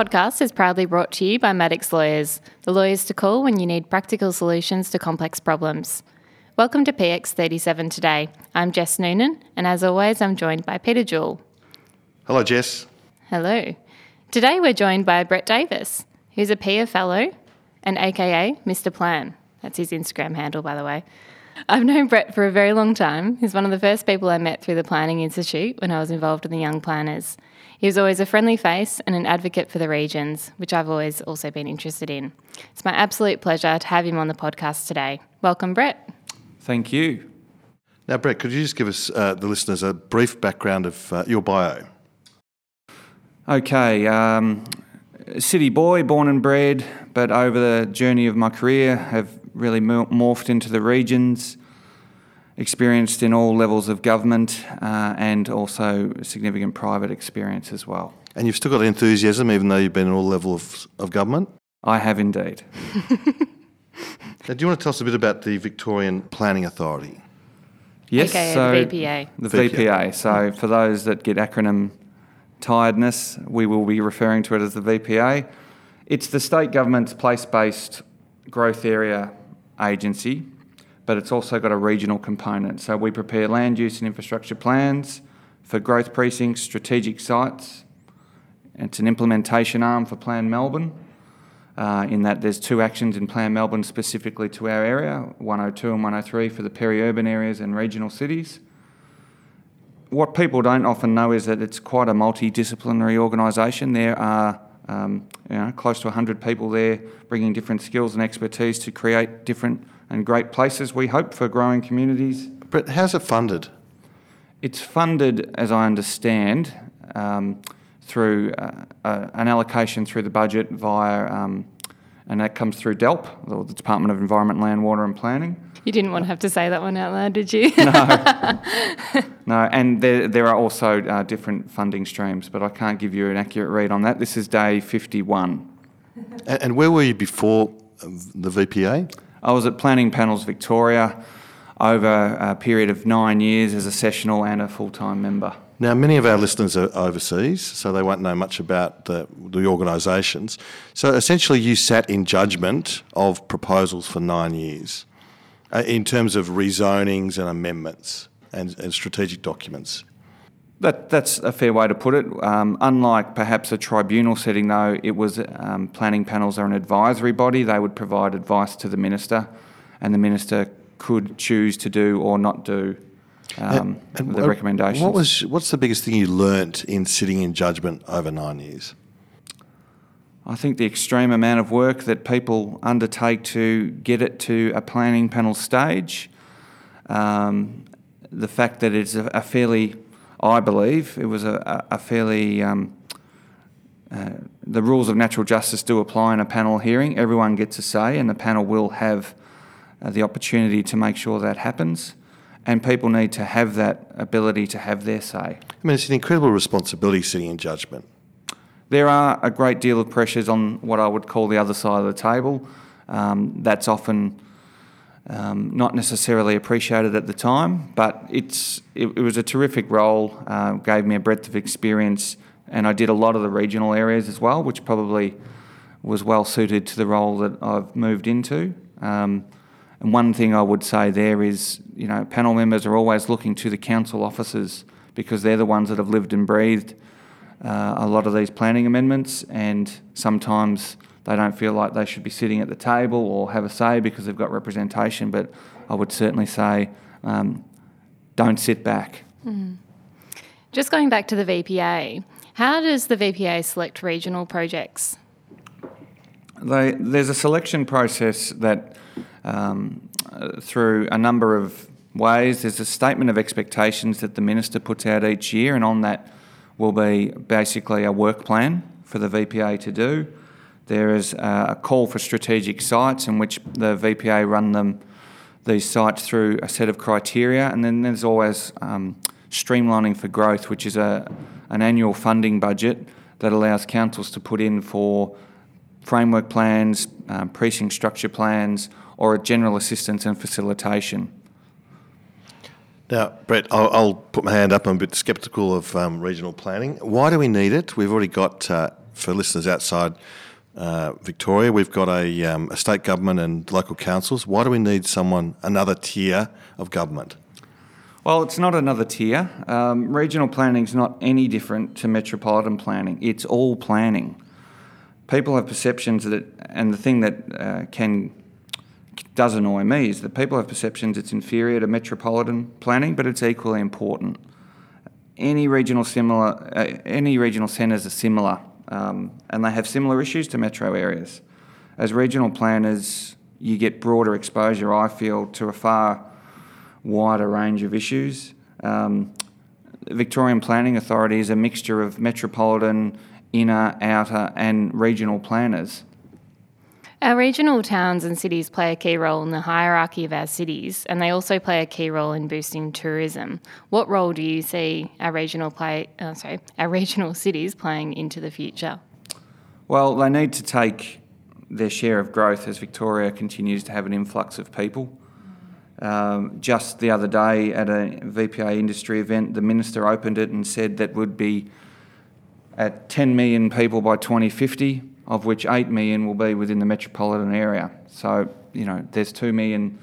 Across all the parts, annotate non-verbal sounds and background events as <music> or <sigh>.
Podcast is proudly brought to you by Maddox Lawyers, the lawyers to call when you need practical solutions to complex problems. Welcome to PX37 today. I'm Jess Noonan, and as always, I'm joined by Peter Jewell. Hello, Jess. Hello. Today we're joined by Brett Davis, who's a PIA Fellow and AKA Mr. Plan. That's his Instagram handle, by the way. I've known Brett for a very long time. He's one of the first people I met through the Planning Institute when I was involved in the Young Planners. He was always a friendly face and an advocate for the regions, which I've always also been interested in. It's my absolute pleasure to have him on the podcast today. Welcome, Brett. Thank you. Now, Brett, could you just give us, uh, the listeners, a brief background of uh, your bio? Okay, um, city boy, born and bred, but over the journey of my career have really morphed into the regions experienced in all levels of government uh, and also significant private experience as well. And you've still got enthusiasm even though you've been in all levels of, of government? I have indeed. <laughs> now, do you want to tell us a bit about the Victorian Planning Authority? Yes, AKA so the VPA. The VPA. VPA. So for those that get acronym tiredness, we will be referring to it as the VPA. It's the state government's place-based growth area agency but it's also got a regional component. So we prepare land use and infrastructure plans for growth precincts, strategic sites. It's an implementation arm for Plan Melbourne. Uh, in that there's two actions in Plan Melbourne specifically to our area 102 and 103 for the peri urban areas and regional cities. What people don't often know is that it's quite a multidisciplinary organisation. There are um, you know, close to 100 people there bringing different skills and expertise to create different and great places, we hope, for growing communities. But how's it funded? It's funded, as I understand, um, through uh, uh, an allocation through the budget via, um, and that comes through DELWP, the Department of Environment, Land, Water and Planning. You didn't want to have to say that one out loud, did you? no. <laughs> no, and there, there are also uh, different funding streams, but I can't give you an accurate read on that. This is day 51. And, and where were you before um, the VPA? I was at Planning Panels Victoria over a period of nine years as a sessional and a full time member. Now, many of our listeners are overseas, so they won't know much about the, the organisations. So, essentially, you sat in judgment of proposals for nine years uh, in terms of rezonings and amendments and, and strategic documents. That, that's a fair way to put it. Um, unlike perhaps a tribunal setting, though, it was um, planning panels are an advisory body. They would provide advice to the minister, and the minister could choose to do or not do um, and, and the recommendations. What was what's the biggest thing you learnt in sitting in judgment over nine years? I think the extreme amount of work that people undertake to get it to a planning panel stage, um, the fact that it's a, a fairly I believe it was a, a fairly. Um, uh, the rules of natural justice do apply in a panel hearing. Everyone gets a say, and the panel will have uh, the opportunity to make sure that happens. And people need to have that ability to have their say. I mean, it's an incredible responsibility sitting in judgment. There are a great deal of pressures on what I would call the other side of the table. Um, that's often um, not necessarily appreciated at the time, but it's it, it was a terrific role. Uh, gave me a breadth of experience, and I did a lot of the regional areas as well, which probably was well suited to the role that I've moved into. Um, and one thing I would say there is, you know, panel members are always looking to the council officers because they're the ones that have lived and breathed uh, a lot of these planning amendments, and sometimes they don't feel like they should be sitting at the table or have a say because they've got representation. But I would certainly say um, don't sit back. Mm. Just going back to the VPA, how does the VPA select regional projects? They, there's a selection process that, um, through a number of ways. There's a statement of expectations that the minister puts out each year, and on that will be basically a work plan for the VPA to do. There is a call for strategic sites in which the VPA run them these sites through a set of criteria, and then there's always um, streamlining for growth, which is a an annual funding budget that allows councils to put in for framework plans, um, precinct structure plans, or a general assistance and facilitation. Now, Brett, I'll, I'll, put my hand up. I'm a bit sceptical of um, regional planning. Why do we need it? We've already got, uh, for listeners outside uh, Victoria, we've got a, um, a, state government and local councils. Why do we need someone, another tier of government? Well, it's not another tier. Um, regional planning is not any different to metropolitan planning. It's all planning. People have perceptions that, and the thing that uh, can does annoy me is that people have perceptions it's inferior to metropolitan planning, but it's equally important. Any regional similar, uh, any regional centres are similar, um, and they have similar issues to metro areas. As regional planners, you get broader exposure, I feel, to a far wider range of issues. Um, Victorian Planning Authority is a mixture of metropolitan, inner, outer, and regional planners. Our regional towns and cities play a key role in the hierarchy of our cities, and they also play a key role in boosting tourism. What role do you see our regional play? Uh, sorry, our <laughs> regional cities playing into the future? Well, they need to take their share of growth as Victoria continues to have an influx of people. Um, just the other day at a VPA industry event, the minister opened it and said that would be at 10 million people by 2050 of which 8 million will be within the metropolitan area. So, you know, there's 2 million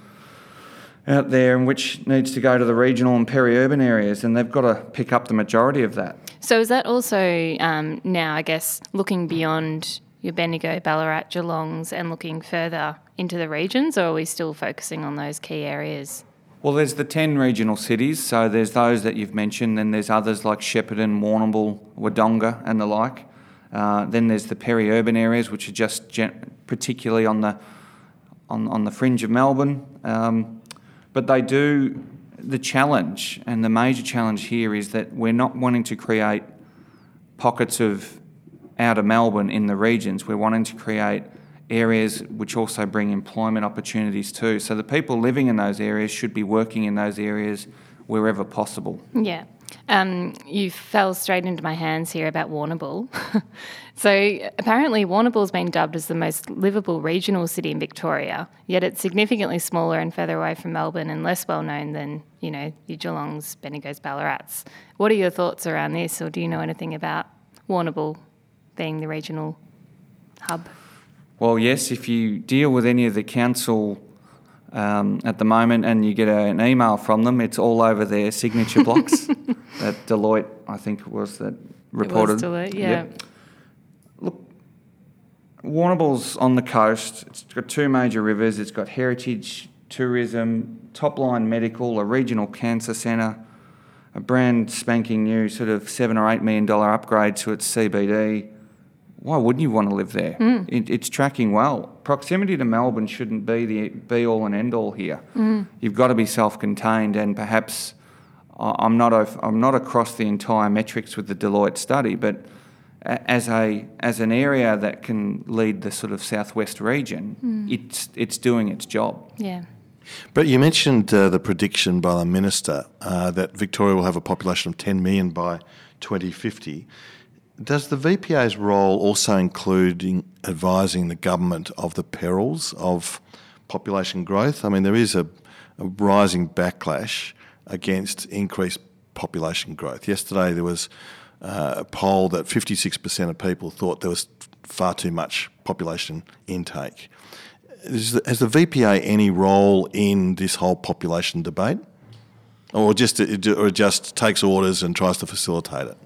out there and which needs to go to the regional and peri-urban areas and they've got to pick up the majority of that. So is that also um, now, I guess, looking beyond your Bendigo, Ballarat, Geelongs and looking further into the regions or are we still focusing on those key areas? Well, there's the 10 regional cities, so there's those that you've mentioned, and there's others like Shepparton, Warrnambool, Wodonga and the like. Uh, then there's the peri-urban areas, which are just gen- particularly on the on, on the fringe of Melbourne. Um, but they do the challenge, and the major challenge here is that we're not wanting to create pockets of outer Melbourne in the regions. We're wanting to create areas which also bring employment opportunities too. So the people living in those areas should be working in those areas wherever possible. Yeah. Um, you fell straight into my hands here about Warrnambool. <laughs> so apparently Warrnambool's been dubbed as the most livable regional city in Victoria, yet it's significantly smaller and further away from Melbourne and less well known than, you know, your Geelongs, Bendigos, Ballarats. What are your thoughts around this, or do you know anything about Warrnambool being the regional hub? Well, yes, if you deal with any of the council um, at the moment, and you get a, an email from them. It's all over their signature blocks. <laughs> that Deloitte, I think, was that reported. It was Deloitte, yeah. Yep. Look, Warrnambool's on the coast. It's got two major rivers. It's got heritage, tourism, top line medical, a regional cancer centre, a brand spanking new sort of seven or eight million dollar upgrade to its CBD why wouldn't you want to live there? Mm. It, it's tracking well. Proximity to Melbourne shouldn't be the be all and end all here. Mm. You've got to be self contained, and perhaps I'm not a, I'm not across the entire metrics with the Deloitte study, but as a as an area that can lead the sort of southwest region, mm. it's it's doing its job. Yeah. But you mentioned uh, the prediction by the minister uh, that Victoria will have a population of 10 million by 2050. Does the VPA's role also include advising the government of the perils of population growth? I mean, there is a, a rising backlash against increased population growth. Yesterday, there was uh, a poll that 56% of people thought there was far too much population intake. has the VPA any role in this whole population debate, or just or just takes orders and tries to facilitate it?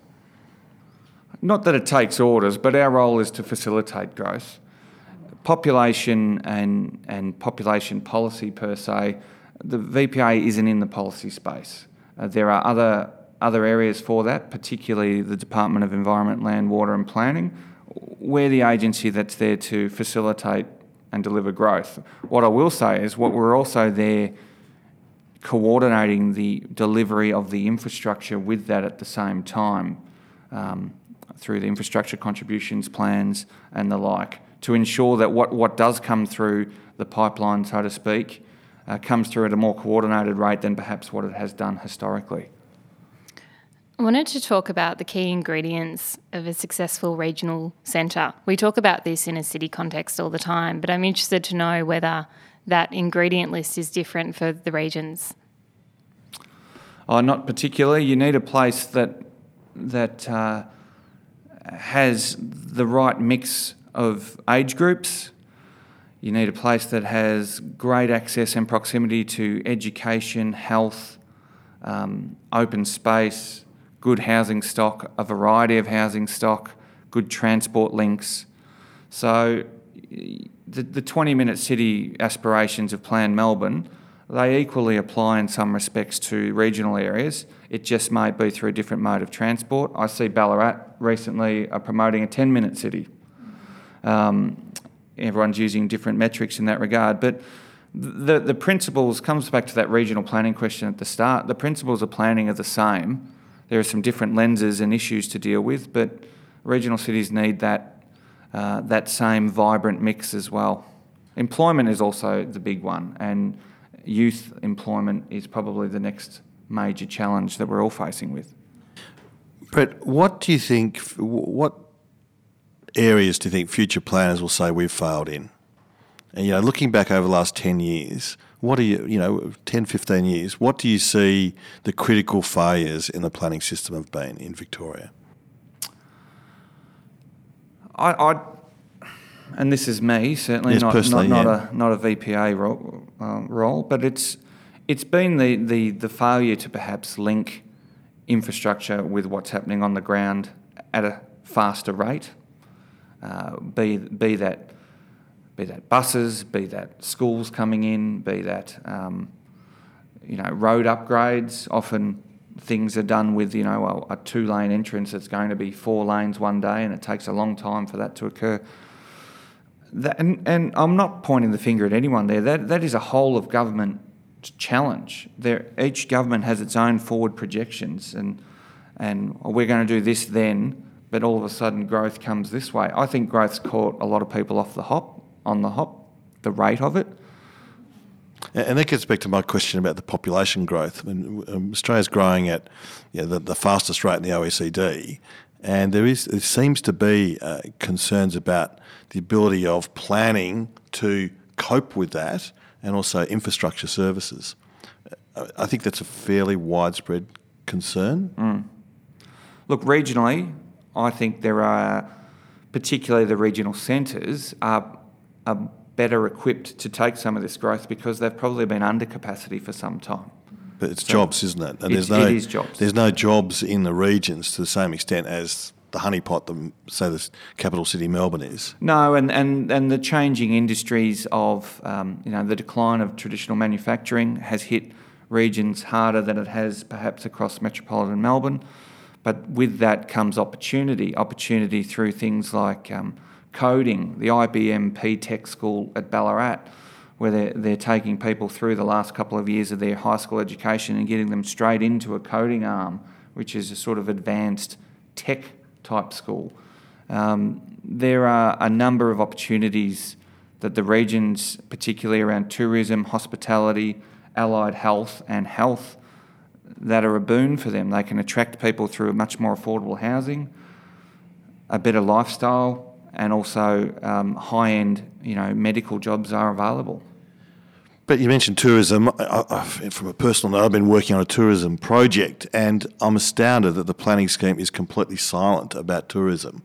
Not that it takes orders, but our role is to facilitate growth. Population and, and population policy per se, the VPA isn't in the policy space. Uh, there are other, other areas for that, particularly the Department of Environment, Land, Water and Planning. We're the agency that's there to facilitate and deliver growth. What I will say is what we're also there coordinating the delivery of the infrastructure with that at the same time um, through the infrastructure contributions plans and the like to ensure that what, what does come through the pipeline, so to speak, uh, comes through at a more coordinated rate than perhaps what it has done historically. I wanted to talk about the key ingredients of a successful regional centre. We talk about this in a city context all the time, but I'm interested to know whether that ingredient list is different for the regions. Oh, not particularly. You need a place that that uh, has the right mix of age groups. You need a place that has great access and proximity to education, health, um, open space, good housing stock, a variety of housing stock, good transport links. So, the, the 20 minute city aspirations of Plan Melbourne, they equally apply in some respects to regional areas. It just may be through a different mode of transport. I see Ballarat recently are promoting a 10 minute city. Um, everyone's using different metrics in that regard, but the, the principles comes back to that regional planning question at the start. The principles of planning are the same. There are some different lenses and issues to deal with, but regional cities need that, uh, that same vibrant mix as well. Employment is also the big one, and youth employment is probably the next major challenge that we're all facing with. Brett, what do you think? What areas do you think future planners will say we've failed in? And, you know, looking back over the last 10 years, what do you, you know, 10, 15 years, what do you see the critical failures in the planning system have been in Victoria? I, I and this is me, certainly Yes, not, not, not, yeah. a, not a VPA role, um, role, but it's, it's been the, the, the failure to perhaps link infrastructure with what's happening on the ground at a faster rate. Uh, be, be that be that buses, be that schools coming in, be that um, you know road upgrades. Often things are done with you know a, a two lane entrance that's going to be four lanes one day, and it takes a long time for that to occur. That, and, and I'm not pointing the finger at anyone there. That that is a whole of government challenge. There, each government has its own forward projections, and and we're going to do this then but all of a sudden growth comes this way. I think growth's caught a lot of people off the hop, on the hop, the rate of it. And that gets back to my question about the population growth. I mean, um, Australia's growing at you know, the, the fastest rate in the OECD, and there is there seems to be uh, concerns about the ability of planning to cope with that, and also infrastructure services. I think that's a fairly widespread concern. Look, regionally, I think there are, particularly the regional centres, are, are better equipped to take some of this growth because they've probably been under capacity for some time. But it's jobs, isn't it? And there's no, it is jobs. There's no jobs in the regions to the same extent as the honeypot, the, say, the capital city Melbourne is. No, and, and, and the changing industries of, um, you know, the decline of traditional manufacturing has hit regions harder than it has perhaps across metropolitan Melbourne. But with that comes opportunity, opportunity through things like um, coding, the IBM P Tech School at Ballarat, where they're, they're taking people through the last couple of years of their high school education and getting them straight into a coding arm, which is a sort of advanced tech type school. Um, there are a number of opportunities that the regions, particularly around tourism, hospitality, allied health, and health, that are a boon for them. They can attract people through much more affordable housing, a better lifestyle, and also um, high-end, you know, medical jobs are available. But you mentioned tourism. I, I, from a personal note, I've been working on a tourism project, and I'm astounded that the planning scheme is completely silent about tourism.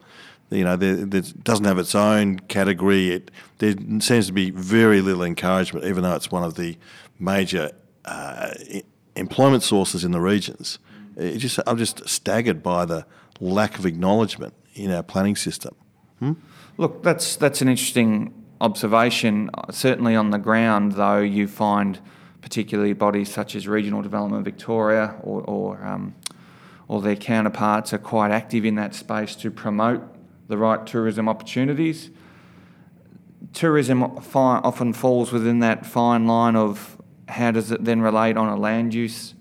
You know, there doesn't have its own category. It, there seems to be very little encouragement, even though it's one of the major uh, employment sources in the regions. It just, I'm just staggered by the lack of acknowledgement in our planning system. Look, that's that's an interesting observation. Certainly on the ground, though, you find particularly bodies such as Regional Development Victoria or or, um, or their counterparts are quite active in that space to promote the right tourism opportunities. Tourism fi- often falls within that fine line of how does it then relate on a land use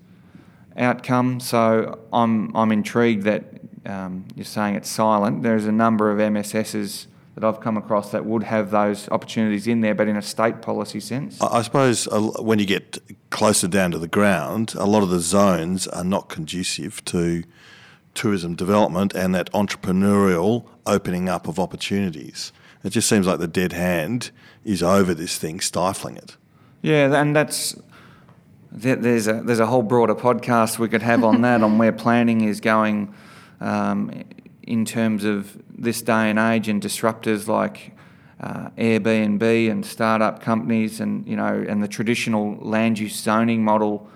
outcome? So I'm, I'm intrigued that um, you're saying it's silent. There's a number of MSSs that I've come across that would have those opportunities in there, but in a state policy sense. I suppose uh, when you get closer down to the ground, a lot of the zones are not conducive to tourism development and that entrepreneurial opening up of opportunities. It just seems like the dead hand is over this thing, stifling it. Yeah, and that's there's a there's a whole broader podcast we could have on that on where <laughs> planning is going um, in terms of this day and age and disruptors like uh, Airbnb and startup companies and you know and the traditional land use zoning model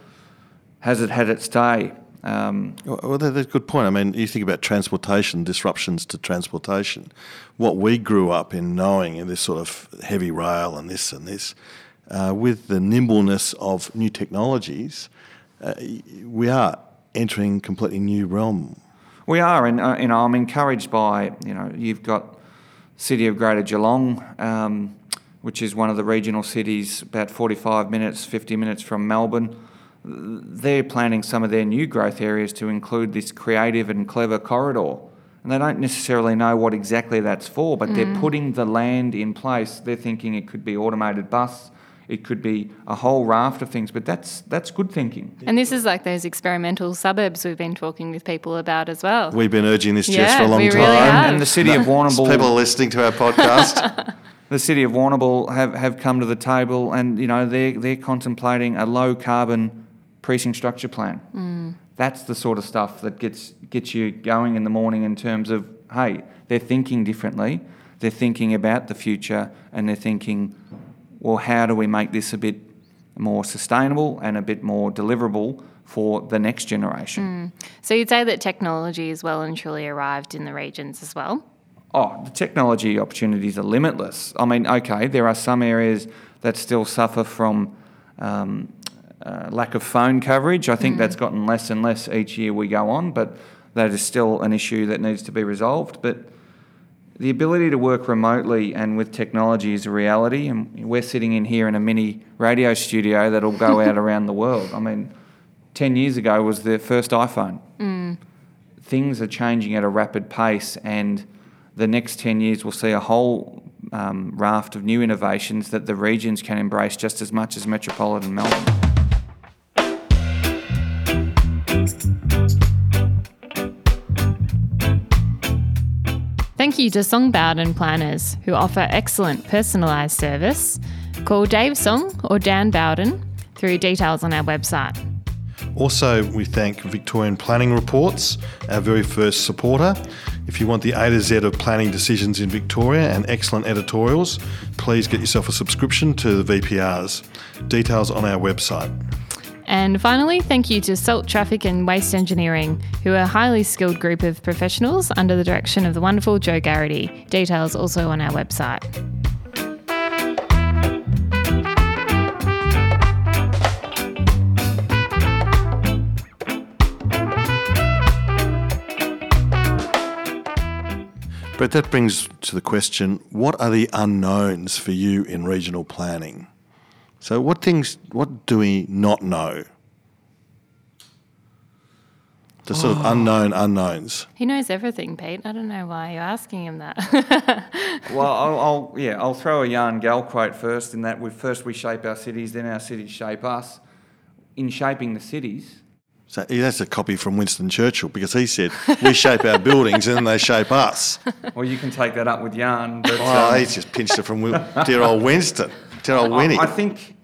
has it had its day. Um, Well, that's a good point. I mean, you think about transportation, disruptions to transportation. What we grew up in knowing in this sort of heavy rail and this and this, uh, with the nimbleness of new technologies, uh, we are entering completely new realm. We are, and uh, you know, I'm encouraged by you know, you've got City of Greater Geelong, um, which is one of the regional cities, about 45 minutes, 50 minutes from Melbourne. They're planning some of their new growth areas to include this creative and clever corridor. And they don't necessarily know what exactly that's for, but they're putting the land in place. They're thinking it could be automated bus, it could be a whole raft of things, but that's that's good thinking. And this is like those experimental suburbs we've been talking with people about as well. We've been urging this, Jess, Yeah, for a long we time. really have. And the city of <laughs> Warrnambool People are listening to our podcast. <laughs> <laughs> the city of Warrnambool have, have come to the table and you know they're, they're contemplating a low carbon precinct structure plan. Mm. That's the sort of stuff that gets gets you going in the morning in terms of hey, they're thinking differently, they're thinking about the future, and they're thinking, well, how do we make this a bit more sustainable and a bit more deliverable for the next generation? So you'd say that technology is well and truly arrived in the regions as well? Oh, the technology opportunities are limitless. I mean, okay, there are some areas that still suffer from um, uh, lack of phone coverage. I think that's gotten less and less each year we go on, but that is still an issue that needs to be resolved. But the ability to work remotely and with technology is a reality, and we're sitting in here in a mini radio studio that'll go out <laughs> around the world. I mean, 10 years ago was the first iPhone things are changing at a rapid pace, and the next 10 years will see a whole um, raft of new innovations that the regions can embrace just as much as metropolitan Melbourne. You to Song Bowden planners who offer excellent personalised service. Call Dave Song or Dan Bowden through details on our website. Also, we thank Victorian Planning Reports, our very first supporter. If you want the A to Z of planning decisions in Victoria and excellent editorials, please get yourself a subscription to the VPRs. Details on our website. And finally, thank you to Salt Traffic and Waste Engineering, who are a highly skilled group of professionals under the direction of the wonderful Joe Garrity. Details also on our website. But that brings to the question what are the unknowns for you in regional planning? So, what things, what do we not know? The sort of unknown unknowns. He knows everything, Pete. I don't know why you're asking him that. <laughs> Well, I'll, I'll yeah, I'll throw a Jan Gehl quote first. In that, we first we shape our cities, then our cities shape us. In shaping the cities, So yeah, that's a copy from Winston Churchill because he said, "We shape our buildings and then they shape us." well, you can take that up with Jan. But, Oh, um, he's just pinched it from dear old Winston, dear old Winnie. I, I think,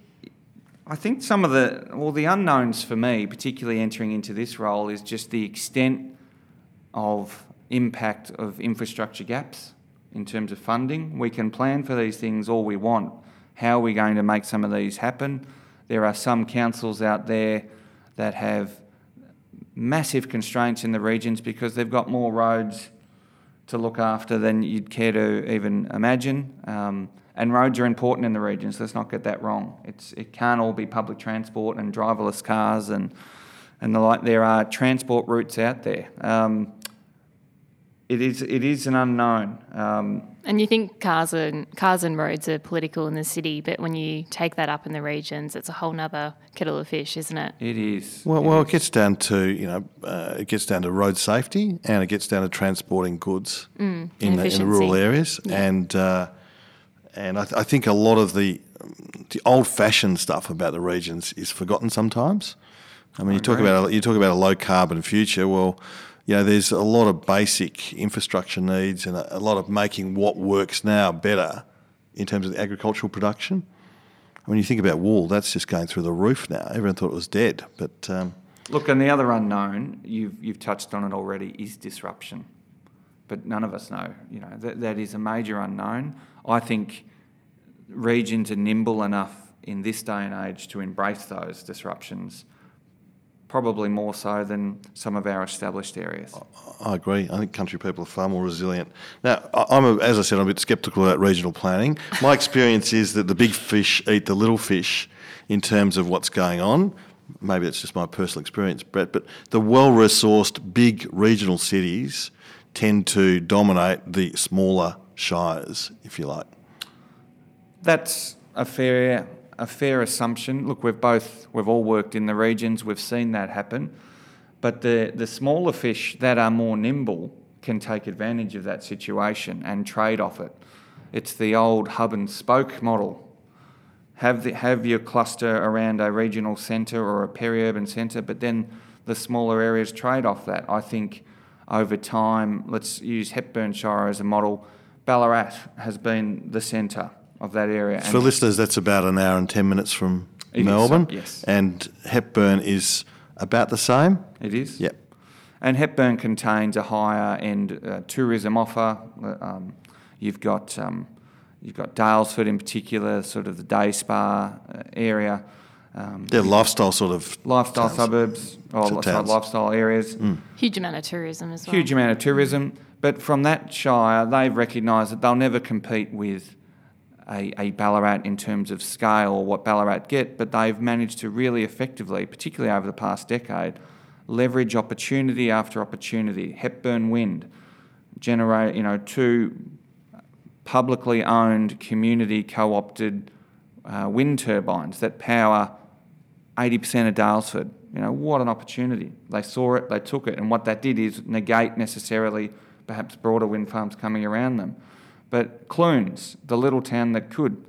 I think some of the well, the unknowns for me, particularly entering into this role, is just the extent of impact of infrastructure gaps in terms of funding. We can plan for these things all we want. How are we going to make some of these happen? There are some councils out there that have massive constraints in the regions because they've got more roads to look after than you'd care to even imagine. Um, and roads are important in the regions. Let's not get that wrong. It's it can't all be public transport and driverless cars and and the like. There are transport routes out there. Um, it is it is an unknown. Um, And you think cars and cars and roads are political in the city, but when you take that up in the regions, it's a whole nother kettle of fish, isn't it? it is. Well, well, it gets down to you know, uh, it gets down to road safety, and it gets down to transporting goods in, the, in the rural areas, and uh, and I, th- I think a lot of the the old-fashioned stuff about the regions is forgotten sometimes. I mean, you talk about a, you talk about a low carbon future. Well, you know, there's a lot of basic infrastructure needs and a, a lot of making what works now better in terms of the agricultural production. When you think about wool, that's just going through the roof now. Everyone thought it was dead, but um, Look, and the other unknown you've you've touched on it already is disruption, but none of us know. You know that that is a major unknown. I think regions are nimble enough in this day and age to embrace those disruptions, probably more so than some of our established areas. I agree. I think country people are far more resilient. Now, I'm, a, as I said, I'm a bit sceptical about regional planning. My experience is that the big fish eat the little fish in terms of what's going on. Maybe it's just my personal experience, Brett, but the well resourced big regional cities tend to dominate the smaller shires, if you like. That's a fair a fair assumption. Look, we've both we've all worked in the regions. We've seen that happen, but the the smaller fish that are more nimble can take advantage of that situation and trade off it. It's the old hub and spoke model. Have the, have your cluster around a regional centre or a peri-urban centre, but then the smaller areas trade off that. I think over time, let's use Hepburn Shire as a model. Ballarat has been the centre of that area. For listeners, that's about an hour and 10 minutes from Melbourne. yes. And Hepburn is about the same. It is? Yep. And Hepburn contains a higher end uh, tourism offer. Uh, Um, you've got um, you've got Daylesford in particular, sort of the day spa uh, area. Um, They're lifestyle sort of lifestyle towns. suburbs, or So sorry, towns. lifestyle areas. Huge amount of tourism as well. Huge amount of tourism. But from that shire, they've recognised that they'll never compete with a, a Ballarat in terms of scale or what Ballarat get, but they've managed to really effectively, particularly over the past decade, leverage opportunity after opportunity. Hepburn Wind generate, you know, two publicly owned, community co-opted uh, wind turbines that power 80% of Daylesford. You know, what an opportunity. They saw it, they took it, and what that did is negate necessarily perhaps broader wind farms coming around them. But Clunes, the little town that could,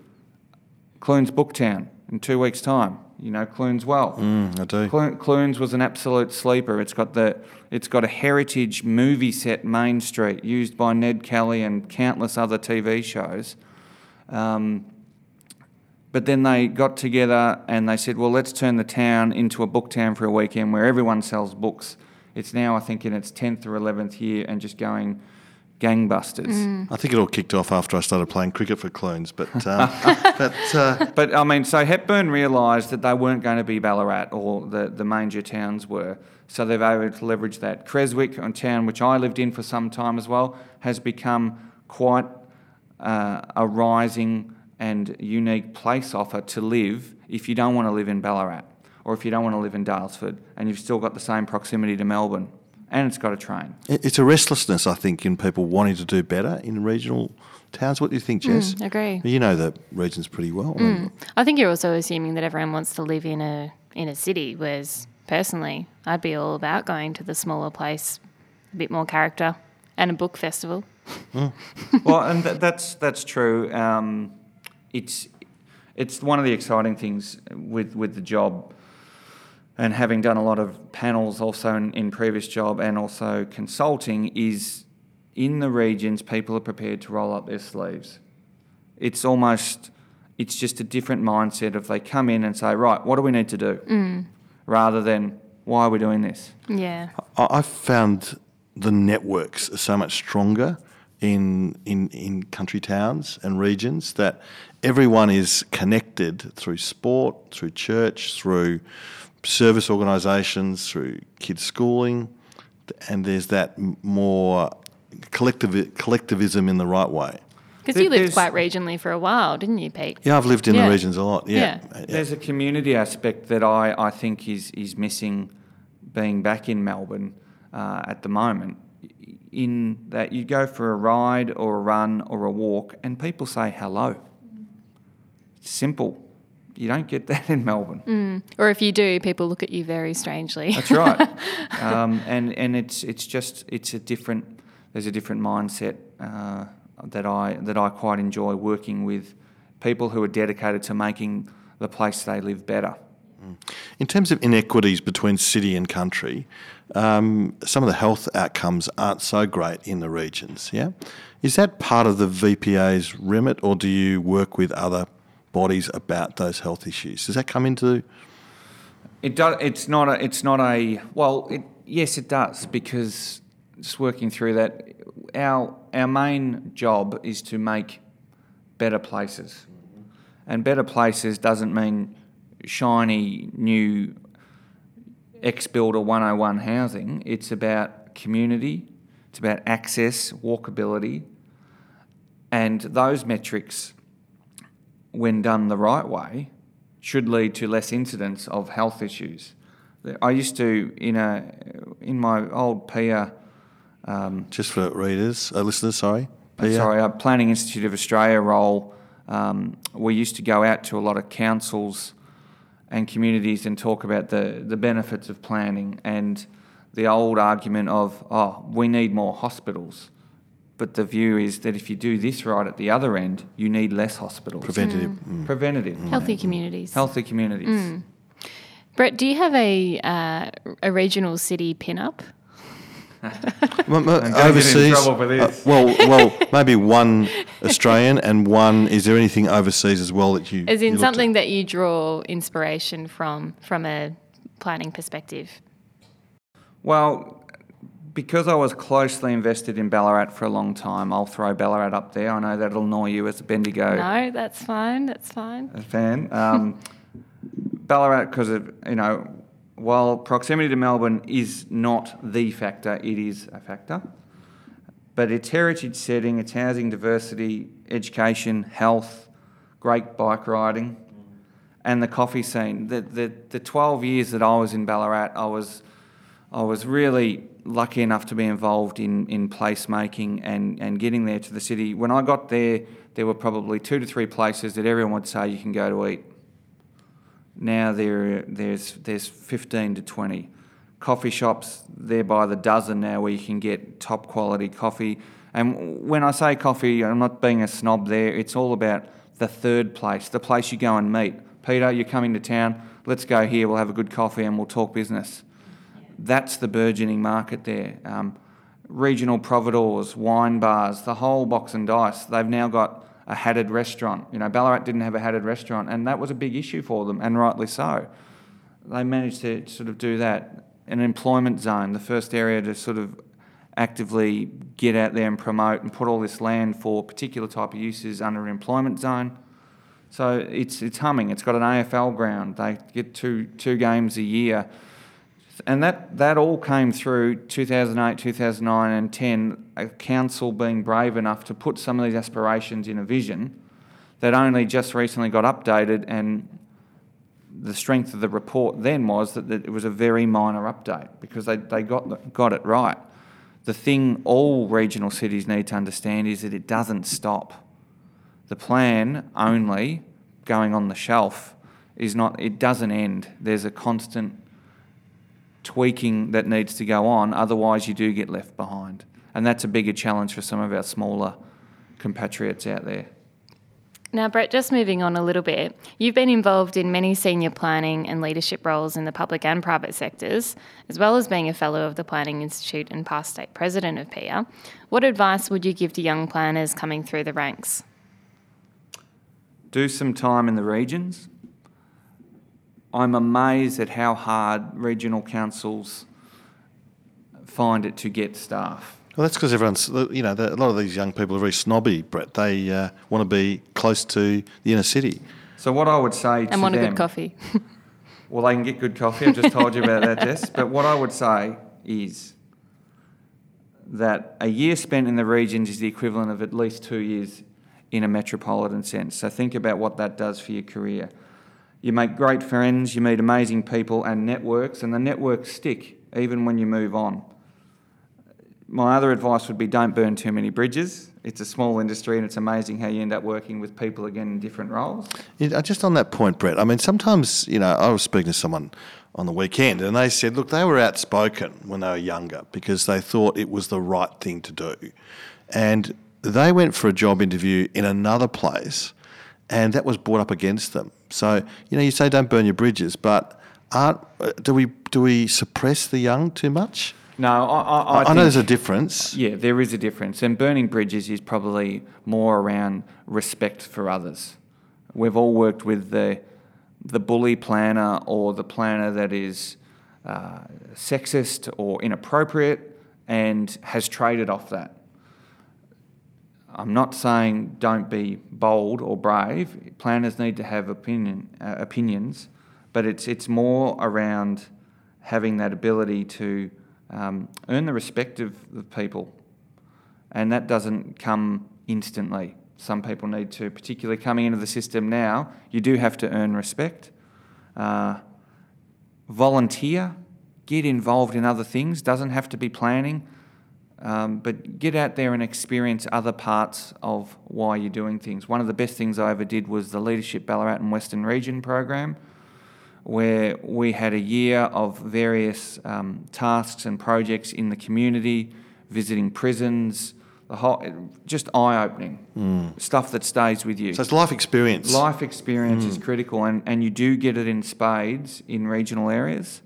Clunes Booktown in two weeks' time, you know, Clunes well. Mm, I do. Clunes was an absolute sleeper. It's got the it's got a heritage movie set Main Street used by Ned Kelly and countless other TV shows. Um, but then they got together and they said, well, let's turn the town into a book town for a weekend where everyone sells books. It's now, I think, in its 10th or 11th year and just going gangbusters. I think it all kicked off after I started playing cricket for Clunes, but um, <laughs> but uh, But I mean, so Hepburn realised that they weren't going to be Ballarat or the, the major towns were. So they've able to leverage that. Creswick, a town which I lived in for some time as well, has become quite uh, a rising and unique place offer to live if you don't want to live in Ballarat or if you don't want to live in Daylesford and you've still got the same proximity to Melbourne and it's got a train. it's a restlessness, I think, in people wanting to do better in regional towns. What do you think, Jess? Mm, agree. You know the regions pretty well. I mean, I think you're also assuming that everyone wants to live in a in a city, whereas personally, I'd be all about going to the smaller place, a bit more character, and a book festival. <laughs> well, and th- that's that's true. Um, it's it's one of the exciting things with with the job, and having done a lot of panels also in, in previous job and also consulting is in the regions people are prepared to roll up their sleeves. It's almost it's just a different mindset if they come in and say right, what do we need to do, mm. rather than why are we doing this. Yeah. I, I found the networks are so much stronger in, in in country towns and regions that everyone is connected through sport, through church, through service organisations, through kids schooling, and there's that more collectiv- collectivism in the right way. Because you lived quite regionally for a while, didn't you, Pete? Yeah, I've lived in Yeah. the regions a lot. Yeah, Yeah. There's a community aspect that I, I think is, is missing being back in Melbourne uh, at the moment. in that you go for a ride or a run or a walk and people say hello. It's simple. You don't get that <laughs> in Melbourne. Or if you do, people look at you very strangely. That's right. <laughs> um, and and it's it's just it's a different. There's a different mindset uh, that I that I quite enjoy working with people who are dedicated to making the place they live better. In terms of inequities between city and country, um, some of the health outcomes aren't so great in the regions. Yeah, is that part of the VPA's remit, or do you work with other bodies about those health issues? Does that come into? It does. It's not a. It's not a. Well, it, yes, it does because just working through that, our our main job is to make better places, and better places doesn't mean shiny new ex builder 101 housing. It's about community. It's about access, walkability, and those metrics, when done the right way, should lead to less incidents of health issues. I used to in a in my old PIA, um, Just for readers, uh, listeners, sorry. Pia? sorry, a Planning Institute of Australia role. Um, we used to go out to a lot of councils and communities and talk about the the benefits of planning and the old argument of oh we need more hospitals, but the view is that if you do this right at the other end, you need less hospitals. Preventative. mm. Preventative. Healthy communities. Healthy communities. Brett, do you have a uh, a regional city pin-up? <laughs> M- m- gonna get in overseas. trouble for this. uh, well, well, maybe one Australian and one. Is there anything overseas as well that you? As you in looked something at? that you draw inspiration from from a planning perspective. Well, because I was closely invested in Ballarat for a long time, I'll throw Ballarat up there. I know that'll annoy you as a Bendigo No, that's fine. That's fine. A fan. Um, <laughs> Ballarat, because of you know, while proximity to Melbourne is not the factor, it is a factor. But its heritage setting, its housing diversity, education, health, great bike riding, and the coffee scene. The, the, the 12 years that I was in Ballarat, I was, I was really lucky enough to be involved in, in placemaking and, and getting there to the city. When I got there, there were probably two to three places that everyone would say you can go to eat. Now there, there's, there's 15 to 20. Coffee shops, there by the dozen now where you can get top quality coffee. And when I say coffee, I'm not being a snob there, it's all about the third place, the place you go and meet. Peter, you're coming to town, let's go here, we'll have a good coffee and we'll talk business. That's the burgeoning market there. Um, regional providors, wine bars, the whole box and dice. They've now got a hatted restaurant. You know, Ballarat didn't have a hatted restaurant, and that was a big issue for them, and rightly so. They managed to sort of do that. An employment zone, the first area to sort of actively get out there and promote and put all this land for particular type of uses under an employment zone. So it's it's humming. It's got an AFL ground. They get two two games a year and that, that all came through 2008, 2009, and 10. A council being brave enough to put some of these aspirations in a vision that only just recently got updated. And the strength of the report then was that, it was a very minor update because they, they got, got it right. The thing all regional cities need to understand is that it doesn't stop. The plan only going on the shelf is not, it doesn't end. There's a constant tweaking that needs to go on, otherwise, you do get left behind. And that's a bigger challenge for some of our smaller compatriots out there. Now, Brett, just moving on a little bit, you've been involved in many senior planning and leadership roles in the public and private sectors, as well as being a fellow of the Planning Institute and past state president of PIA. What advice would you give to young planners coming through the ranks? Do some time in the regions. I'm amazed at how hard regional councils find it to get staff. Well, that's because everyone's, you know, a lot of these young people are very snobby, Brett. They uh, want to be close to the inner city. So what I would say to And want a good coffee. <laughs> Well, they can get good coffee. I've just told you about that, Jess. <laughs> But what I would say is that a year spent in the regions is the equivalent of at least two years in a metropolitan sense. So think about what that does for your career. You make great friends, you meet amazing people and networks, and the networks stick even when you move on. my other advice would be don't burn too many bridges. It's a small industry, and it's amazing how you end up working with people again in different roles. Yeah, uh, just on that point, Brett, I mean, sometimes, you know, I was speaking to someone on the weekend and they said, look, they were outspoken when they were younger because they thought it was the right thing to do. And they went for a job interview in another place and that was brought up against them. So, you know, you say don't burn your bridges, but aren't, uh, do, we, do we suppress the young too much? No, I, I, I, I, know there's a difference. Yeah, there is a difference. And burning bridges is probably more around respect for others. We've all worked with the, the bully planner or the planner that is uh, sexist or inappropriate and has traded off that. I'm not saying don't be bold or brave. Planners need to have opinion, uh, opinions, but it's, it's more around having that ability to um, earn the respect of the people. And that doesn't come instantly. Some people need to, particularly coming into the system now, you do have to earn respect. Uh, volunteer, get involved in other things, doesn't have to be planning, um, but get out there and experience other parts of why you're doing things. One of the best things I ever did was the Leadership Ballarat and Western Region program, where we had a year of various um, tasks and projects in the community, visiting prisons, the whole, just eye opening stuff that stays with you. So it's life experience. Life experience is critical, and, and you do get it in spades in regional areas.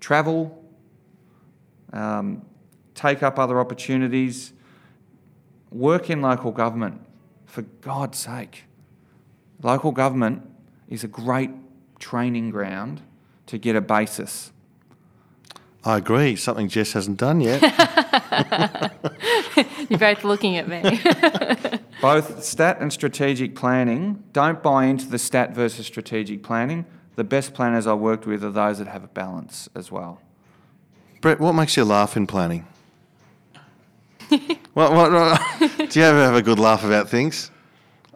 Travel, um, take up other opportunities, work in local government. For God's sake, local government is a great training ground to get a basis. I agree. Something Jess hasn't done yet. <laughs> <laughs> You're both looking at me. <laughs> Both stat and strategic planning, don't buy into the stat versus strategic planning. The best planners I worked with are those that have a balance as well. Brett, what makes you laugh in planning? What, what, what- <laughs> do you ever have a good laugh about things?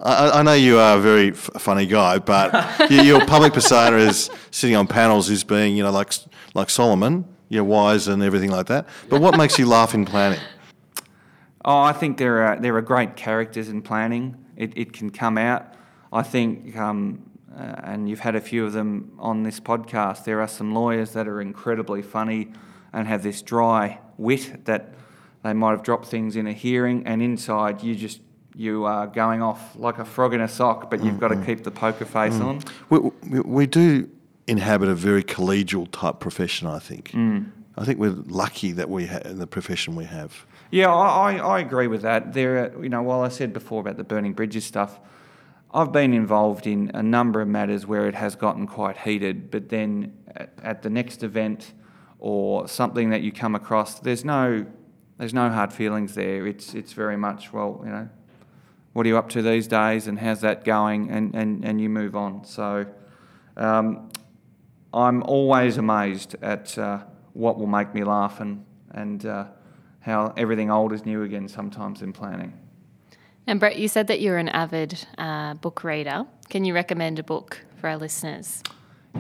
I, I- I know you are a very f- funny guy, but <laughs> your, your public persona is sitting on panels is being, you know, like like Solomon, you're wise and everything like that. But what makes you laugh in planning? Oh, I think there are there are great characters in planning. It, it can come out. I think, um, uh, and you've had a few of them on this podcast. There are some lawyers that are incredibly funny and have this dry wit that they might have dropped things in a hearing, and inside you just you are going off like a frog in a sock, but you've got to mm-hmm. keep the poker face mm. on. We, we, we do inhabit a very collegial type profession, I think. Mm. I think we're lucky that we ha- in the profession we have. Yeah, I, I, I agree with that. There, are, you know, while I said before about the burning bridges stuff, I've been involved in a number of matters where it has gotten quite heated. But then at, at the next event or something that you come across, there's no, there's no hard feelings there. It's it's very much well, you know, what are you up to these days, and how's that going, and and, and you move on. So. Um, I'm always amazed at uh, what will make me laugh and, and uh, how everything old is new again sometimes in planning. and Brett, you said that you're an avid uh, book reader. Can you recommend a book for our listeners?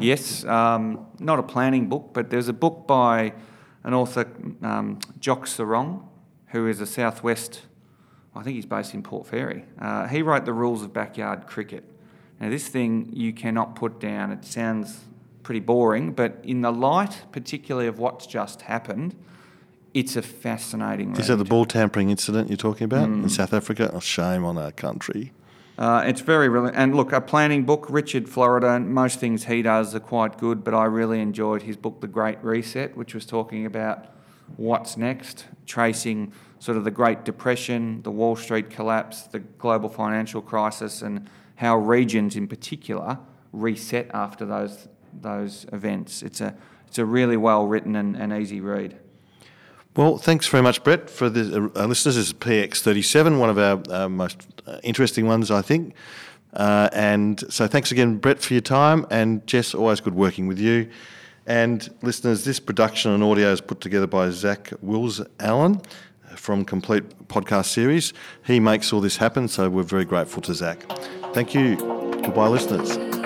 Yes, um, not a planning book, but there's a book by an author, um, Jock Serong, who is a Southwest, I think he's based in Port Fairy. Uh, he wrote The Rules of Backyard Cricket. Now, this thing you cannot put down. It sounds pretty boring, but in the light, particularly of what's just happened, it's a fascinating read. Is that the ball tampering incident you're talking about in South Africa? Oh, shame on our country. Uh, it's very really, and look, a planning book. Richard Florida, most things he does are quite good, but I really enjoyed his book, The Great Reset, which was talking about what's next, tracing sort of the Great Depression, the Wall Street collapse, the global financial crisis, and how regions in particular reset after those those events. It's a it's a really well written and, and easy read. Well, thanks very much, Brett, for the uh, listeners. This is PX37, one of our uh, most uh, interesting ones, I think. Uh, and so thanks again, Brett, for your time. And Jess, always good working with you. And listeners, this production and audio is put together by Zach Wills Allen from Complete Podcast Series. He makes all this happen, so we're very grateful to Zach. Thank you. Goodbye, listeners.